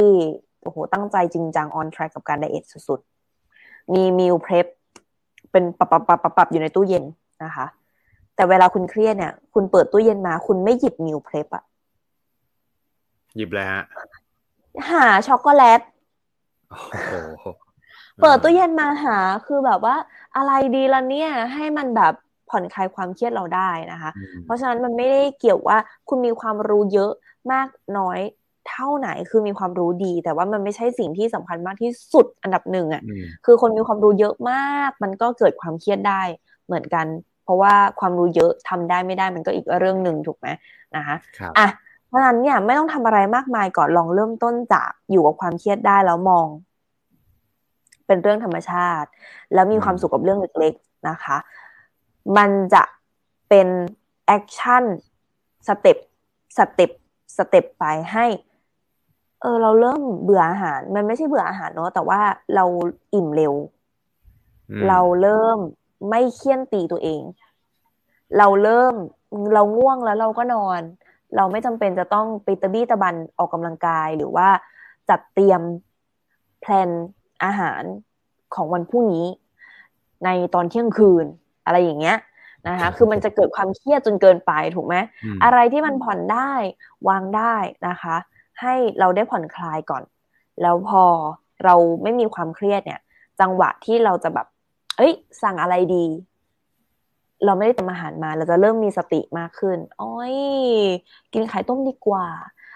โอ้โหตั้งใจจริงจัง on track กับการไดเอทสุดๆ มีมิลเพร p เป็นปับปับปับปับปับอยู่ในตู้เย็นนะคะ แต่เวลาคุณเครียดเนี่ย คุณเปิดตู้เย็นมาคุณไม่หยิบมิลเพร p อะหยิบเลยฮะหาช็อกโกแลตโอ้โหเปิดตู้เย็นมาหาคือแบบว่าอะไรดีละเนี่ยให้มันแบบผ่อนคลายความเครียดเราได้นะคะอืมเพราะฉะนั้นมันไม่ได้เกี่ยวว่าคุณมีความรู้เยอะมากน้อยเท่าไหนคือมีความรู้ดี แต่ว่ามันไม่ใช่สิ่งที่สำคัญมากที่สุดอันดับหนึ่งอะอืมคือคนมีความรู้เยอะมาก มันก็เกิดความเครียดได้เหมือนกันเพ ราะว่าความรู้เยอะทำได้ไม่ได้มันก็อีกเรื่องหนึ่งถูกไหมนะคะครับอะเพราะฉะนั้นเนี่ยไม่ต้องทำอะไรมากมายก่อนลองเริ่มต้นจากอยู่กับความเครียดได้แล้วมอง เป็นเรื่องธรรมชาติ แล้วมีความสุขกับเรื่องเล็กๆนะคะ มันจะเป็น action step step step ไปให้เออเราเริ่มเบื่ออาหาร มันไม่ใช่เบื่ออาหารเนาะแต่ว่าเราอิ่มเร็วอืมเราเริ่มไม่เคี่ยนตีตัวเอง เราเริ่มเราง่วงแล้วเราก็นอน เราไม่จำเป็นจะต้องไปตะบี้ตะบันออกกำลังกายหรือว่าจัดเตรียมแพลนอาหารของวันพรุ่งนี้ ในตอนเที่ยงคืนอะไรอย่างเงี้ยนะคะคือมันจะเกิดความเครียดจนเกินไปถูกไหมอืมอะไรที่มันผ่อนได้วางได้นะคะ ให้เราได้ผ่อนคลายก่อน แล้วพอเราไม่มีความเครียดเนี่ย จังหวะที่เราจะแบบ เอ้ย สั่งอะไรดี เราไม่ได้ทำอาหารมาเราจะเริ่มมีสติมากขึ้นอ้อยกินไข่ต้มดีกว่า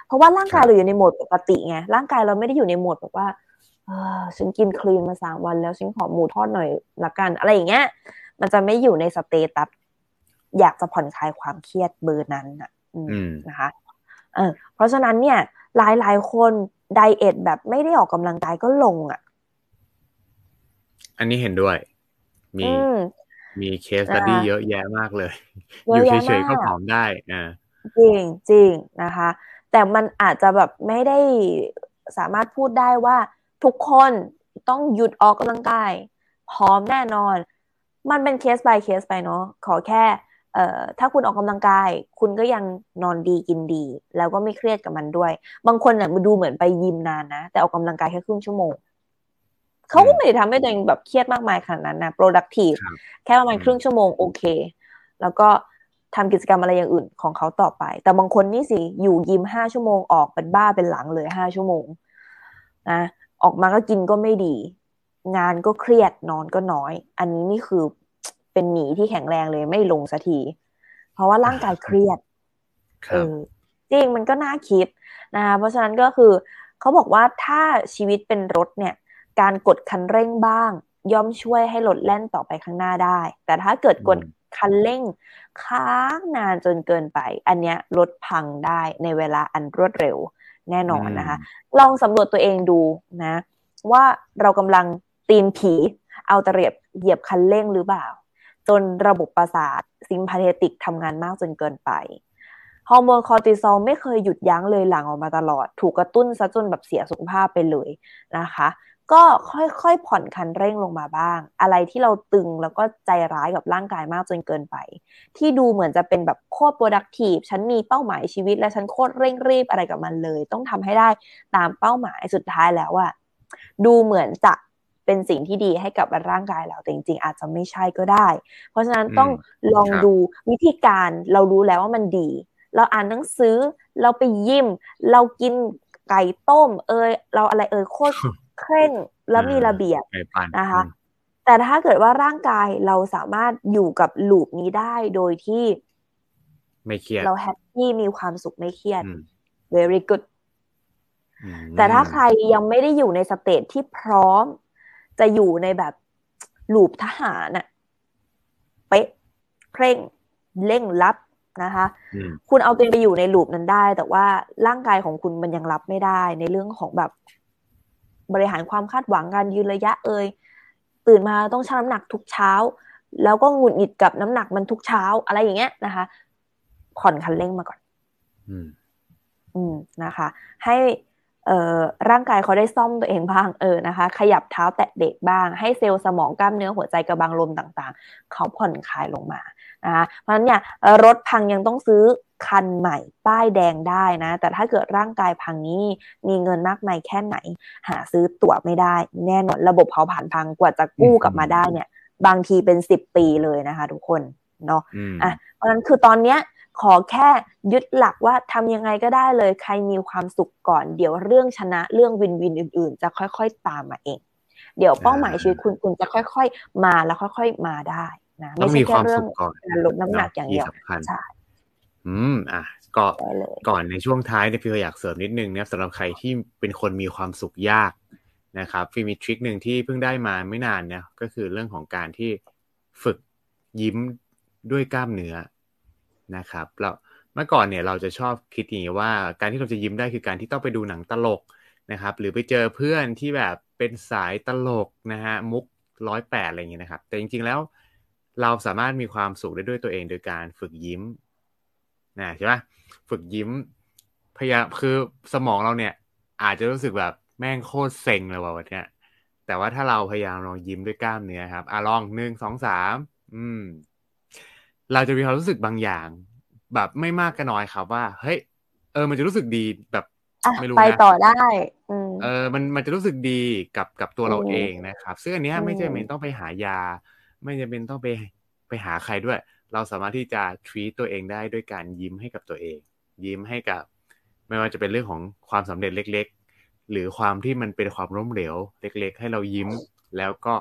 เพราะว่าร่างกายครับเราอยู่ในโหมดปกติไงร่างกายเราไม่ได้อยู่ในโหมดแบบว่าเออฉันกินคลีนมาสามวันแล้วฉันขอหมูทอดหน่อยละกัน อะไรอย่างเงี้ย มันจะไม่อยู่ในสเตตัสอยากจะผ่อนคลายความเครียดเบอร์นั้นอะอืมอืมนะคะเออเพราะฉะนั้นเนี่ย หลายหลายๆคน diet แบบไม่ได้ออกกำลังกายก็ลงอะ อันนี้เห็นด้วย มีอื มมี case study นะคะเยอะแยะมากเลยเยออะยู่เฉยๆก็ผอมได้อ่าจริงจริงนะคะ แต่มันอาจจะแบบไม่ได้สามารถพูดได้ว่าทุกคนต้องหยุดออกกำลังกายพร้อมแน่นอน มันเป็นเคส by เคสไปเนาะขอแค่เอ่อถ้าคุณออกกำลังกาย คุณก็ยังนอนดีกินดี แล้วก็ไม่เครียดกับมันด้วย บางคนเนี่ยมาดูเหมือนไปยิมนานนะ แต่ออกกำลังกายแค่ครึ่งชั่วโมง เขาก็ไม่ได้ทำให้ตัวเองแบบเครียดมากมายขนาดนั้นนะ productive แค่ประมาณครึ่งชั่วโมงโอเค แล้วก็ทำกิจกรรมอะไรอย่างอื่นของเขาต่อไป แต่บางคนนี่สิอยู่ยิมห้าชั่วโมงออกเป็นบ้าเป็นหลังเลยห้าชั่วโมงนะออกมาก็กินก็ไม่ดี งานก็เครียดนอนก็น้อย อันนี้นี่คือเป็นหมีที่แข็งแรงเลยไม่ลงสักที เพราะว่าร่างกายเครียดเออจริงมันก็น่าคิดนะคะเพราะฉะนั้นก็คือเขาบอกว่าถ้าชีวิตเป็นรถเนี่ย การกดคันเร่งบ้าง ย่อมช่วยให้รถแล่นต่อไปข้างหน้าได้ แต่ถ้าเกิดกดคันเร่งค้างนานจนเกินไป อันเนี้ยรถพังได้ในเวลาอันรวดเร็วแน่นอนนะคะ ลองสำรวจตัวเองดูนะ ว่าเรากำลังตีนผี เอาตะเรียบเหยียบคันเร่งหรือเปล่า จนระบบประสาทซิมพาเทติกทำงานมากจนเกินไปฮอร์โมนคอร์ติซอลไม่เคยหยุดยั้งเลยหลังออกมาตลอด ถูกกระตุ้นซะจนแบบเสียสุขภาพไปเลยนะคะ ก็ค่อยๆผ่อนคันเร่งลงมาบ้าง อะไรที่เราตึงแล้วก็ใจร้ายกับร่างกายมากจนเกินไป ที่ดูเหมือนจะเป็นแบบโคตร productive ฉันมีเป้าหมายชีวิต และฉันโคตรเร่งรีบอะไรกับมันเลย ต้องทำให้ได้ตามเป้าหมายสุดท้ายแล้วอะดูเหมือนจะเป็นสิ่งที่ดีให้กับร่างกายเราแต่จริงๆ อาจจะไม่ใช่ก็ได้ เพราะฉะนั้นต้องลองดูวิธีการเรารู้แล้วว่ามันดี เราอ่านหนังสือเราไปยิมเรากินไก่ต้ม เอยเราอะไรเอยโคตร เคร่งแล้วมีระเบียบนะคะแต่ถ้าเกิดว่าร่างกายเราสามารถอยู่กับลูปนี้ได้โดยที่ ไม่เครียด เราแฮปปี้มีความสุขไม่เครียด very good แต่ถ้าใครยังไม่ได้อยู่ใน stage ที่พร้อม จะอยู่ในแบบ loop ทหารน่ะเป๊ะเคร่งเร่งรัดนะคะ คุณเอาตัวเองไปอยู่ใน loop นั้นได้ แต่ว่าร่างกายของคุณมันยังรับไม่ได้ในเรื่องของแบบ บริหารความคาดหวังการยืนระยะเอ่ยตื่นมาต้องชั่งน้ำหนักทุกเช้า แล้วก็หงุดหงิดกับน้ำหนักมันทุกเช้าอะไรอย่างเงี้ยนะคะ ผ่อนคันเร่งมาก่อน อืม อืมนะคะ ให้เอ่อร่างกายเขาได้ซ่อมตัวเองบ้างเออนะคะ ขยับเท้าแตะเด็กบ้าง ให้เซลล์สมองกล้ามเนื้อหัวใจกระบังลมต่างๆ เขาผ่อนคลายลงมา นะคะเพราะฉะนั้นเนี่ยรถพังยังต้องซื้อคันใหม่ป้ายแดงได้นะ แต่ถ้าเกิดร่างกายพังนี้มีเงินมากมายแค่ไหน หาซื้อตั๋วไม่ได้ แน่นอนระบบเผาผ่านพังกว่าจะกู้กลับมาได้เนี่ย บางทีเป็นสิบปีเลยนะคะทุกคนเนาะอะเพราะฉะนั้นคือตอนเนี้ยขอแค่ยึดหลักว่าทำยังไงก็ได้เลย ใครมีความสุขก่อน เดี๋ยวเรื่องชนะเรื่องวินวินอื่น ๆ จะค่อย ๆ ตามมาเอง เดี๋ยวเป้าหมายชีวิตคุณคุณจะค่อย ๆ มาแล้วค่อย ๆ มาได้ นะไม่ใช่แค่เรื่องการลดน้ำหนักอย่างเดียวใช่อืมอะก็ก่อนในช่วงท้ายเนี่ยพี่ก็อยากเสริมนิดนึงเนี่ยสำหรับใครที่เป็นคนมีความสุขยากนะครับพี่มีทริคหนึ่งที่เพิ่งได้มาไม่นานเนี่ยก็คือเรื่องของการที่ฝึกยิ้มด้วยกล้ามเนื้อนะครับเราเมื่อก่อนเนี่ยเราจะชอบคิดอย่างนี้ว่าการที่เราจะยิ้มได้คือการที่ต้องไปดูหนังตลกนะครับ หรือไปเจอเพื่อนที่แบบเป็นสายตลกนะฮะมุกร้อยแปดอะไรอย่างเงี้ยนะครับ แต่จริงๆแล้ว เราสามารถมีความสุขได้ด้วยตัวเองโดยการฝึกยิ้มนะใช่ไหมฝึกยิ้ม พยายามคือสมองเราเนี่ย อาจจะรู้สึกแบบแม่งโคตรเซ็งเลยว่ะวันเนี้ยแต่ว่าถ้าเราพยายามลองยิ้มด้วยกล้ามเนื้อครับอะลองหนึ่งสองสามอืม เราจะมีความรู้สึกบางอย่าง แบบไม่มากก็น้อยครับว่า เฮ้ยเออ มันจะรู้สึกดีแบบไม่รู้นะไปต่อได้เออ มันมันจะรู้สึกดีกับกับตัวเราเองนะครับซึ่งอันนี้ไม่จำเป็นต้องไปหายา ไม่จำเป็นต้องไปไปหาใครด้วย เราสามารถที่จะ treat ตัวเองได้ด้วยการยิ้มให้กับตัวเอง ยิ้มให้กับ ไม่ว่าจะเป็นเรื่องของความสำเร็จเล็ก ๆ หรือความที่มันเป็นความล้มเหลวเล็ก ๆ ให้เรายิ้มแล้วก็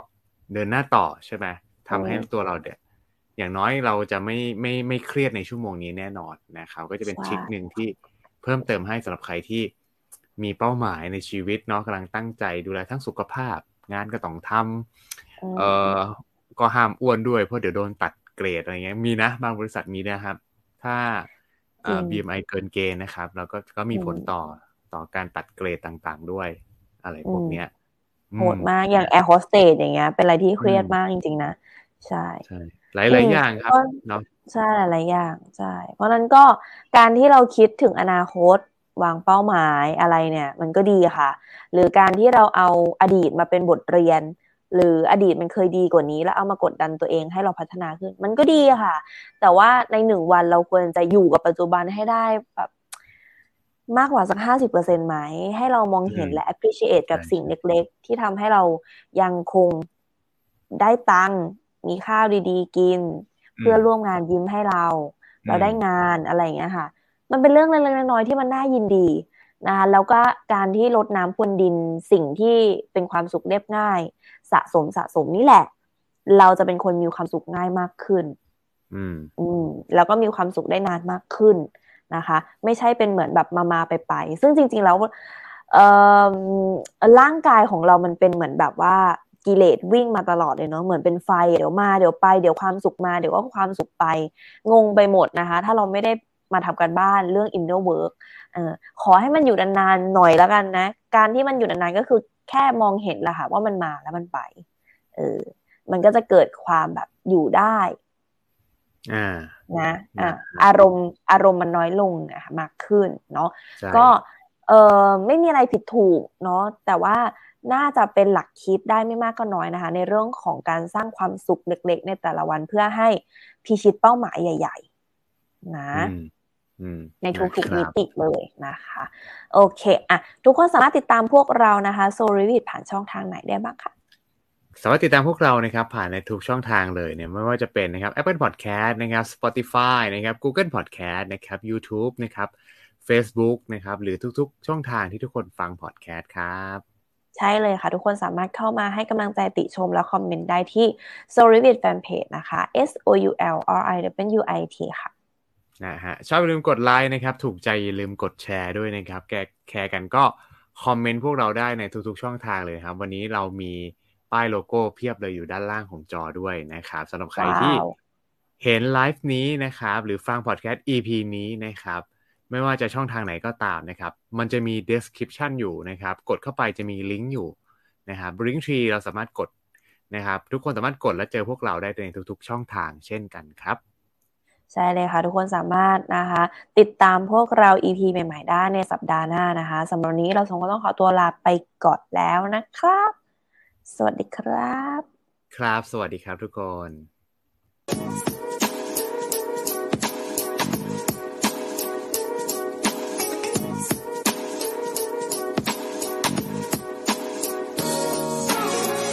เดินหน้าต่อใช่ไหมทำให้ตัวเราเด็ดอย่างน้อยเราจะไม่ไม่ไม่เครียดในชั่วโมงนี้แน่นอนนะครับ ก็จะเป็นชิคหนึ่งที่เพิ่มเติมให้สำหรับใครที่มีเป้าหมายในชีวิตเนาะกำลังตั้งใจดูแลทั้งสุขภาพ งานก็ต้องทำเอ่อ ก็ห้ามอ้วนด้วยเพราะเดี๋ยวโดนตัดเกรดอะไรเงี้ยมีนะ บางบริษัทมีนะครับ ถ้า BMI เกินเกณฑ์นะครับ แล้วก็ก็มีผลต่อต่อการตัดเกรดต่างๆด้วย อะไรพวกเนี้ยโหดมากอย่างแอร์โฮสเตสอย่างเงี้ย เป็นอะไรที่เครียดมากจริงๆนะ ใช่ใช่หลายหลายอย่างครับเนาะใช่หลายอย่างใช่เพราะนั้นก็การที่เราคิดถึงอนาคตวางเป้าหมายอะไรเนี่ย มันก็ดีค่ะ หรือการที่เราเอาอดีตมาเป็นบทเรียน หรืออดีตมันเคยดีกว่านี้ แล้วเอามากดดันตัวเองให้เราพัฒนาขึ้น มันก็ดีค่ะ แต่ว่าในหนึ่งวันเราควรจะอยู่กับปัจจุบันให้ได้แบบมากกว่าสักห้าสิบเปอร์เซ็นไหม ให้เรามองเห็นและ appreciate กับสิ่งเล็กๆ ที่ทำให้เรายังคงได้ตังค์มีข้าวดีๆ กิน เพื่อร่วมงานยิ้มให้เรา เราได้งานอะไรอย่างเงี้ยค่ะ มันเป็นเรื่องเล็กๆน้อยๆที่มันน่ายินดี นะคะแล้วก็การที่ลดน้ำพรวนดินสิ่งที่เป็นความสุขเรียบง่าย สะสมสะสมนี่แหละ เราจะเป็นคนมีความสุขง่ายมากขึ้น อืม อืม แล้วก็มีความสุขได้นานมากขึ้นนะคะ ไม่ใช่เป็นเหมือนแบบมามาไปไปซึ่งจริง ๆ แล้วเอ่อร่างกายของเรามันเป็นเหมือนแบบว่ากิเลสวิ่งมาตลอดเลยเนาะเหมือนเป็นไฟเดี๋ยวมาเดี๋ยวไปเดี๋ยวความสุขมาเดี๋ยวก็ความสุขไป งงไปหมดนะคะ ถ้าเราไม่ได้มาทำกันบ้านเรื่อง inner work เออขอให้มันอยู่นานๆหน่อยแล้วกันนะ การที่มันอยู่นานๆก็คือแค่มองเห็นแหละค่ะ ว่ามันมาแล้วมันไป เออ มันก็จะเกิดความแบบอยู่ได้อ่านะอะอารมณ์อารมณ์มันน้อยลงอะมากขึ้นเนาะใช่ก็เออไม่มีอะไรผิดถูกเนาะแต่ว่าน่าจะเป็นหลักคิดได้ไม่มากก็น้อยนะคะ ในเรื่องของการสร้างความสุขเล็ก ๆ ในแต่ละวันเพื่อให้พิชิตเป้าหมายใหญ่ ๆ นะอืมอืม ในทุกะคๆมิรับติเลยนะคะ โอเคอะทุกคนสามารถติดตามพวกเรานะคะโซลิวิดผ่านช่องทางไหนได้บ้างคะสามารถติดตามพวกเรานะครับผ่านในทุกช่องทางเลยเนี่ยไม่ว่าจะเป็นนะครับ Apple Podcast นะครับ Spotify นะครับ Google Podcast นะครับ YouTube นะครับ Facebook นะครับหรือทุกๆ ช่องทางที่ทุกคนฟัง podcast ครับใช่เลยค่ะ ทุกคนสามารถเข้ามาให้กำลังใจติชมและคอมเมนต์ได้ที่ s o l i v i t Fanpage นะคะ S O U L R I W I T ค่ะ นะฮะชอบอย่าลืมกดไลค์นะครับ ถูกใจอย่าลืมกดแชร์ด้วยนะครับ แกแคร์กันก็คอมเมนต์พวกเราได้ในทุกๆช่องทางเลยครับ วันนี้เรามีป้ายโลโก้เพียบเลยอยู่ด้านล่างของจอด้วยนะครับสำหรับใครที่ว้าวเห็นไลฟ์นี้นะครับ หรือฟังพอดแคสต์ EP นี้นะครับ ไม่ว่าจะช่องทางไหนก็ตามนะครับ มันจะมี description อยู่นะครับ กดเข้าไปจะมีลิงก์อยู่นะครับ link tree เราสามารถกดนะครับ ทุกคนสามารถกดและเจอพวกเราได้ในทุกๆ ช่องทางเช่นกันครับ ใช่เลยค่ะ ทุกคนสามารถนะคะ ติดตามพวกเรา EP ใหม่ ๆ ได้ในสัปดาห์หน้านะคะสำหรับวันนี้เราสองคนต้องขอตัวลาไปก่อนแล้วนะครับ สวัสดีครับ ครับ สวัสดีครับทุกคน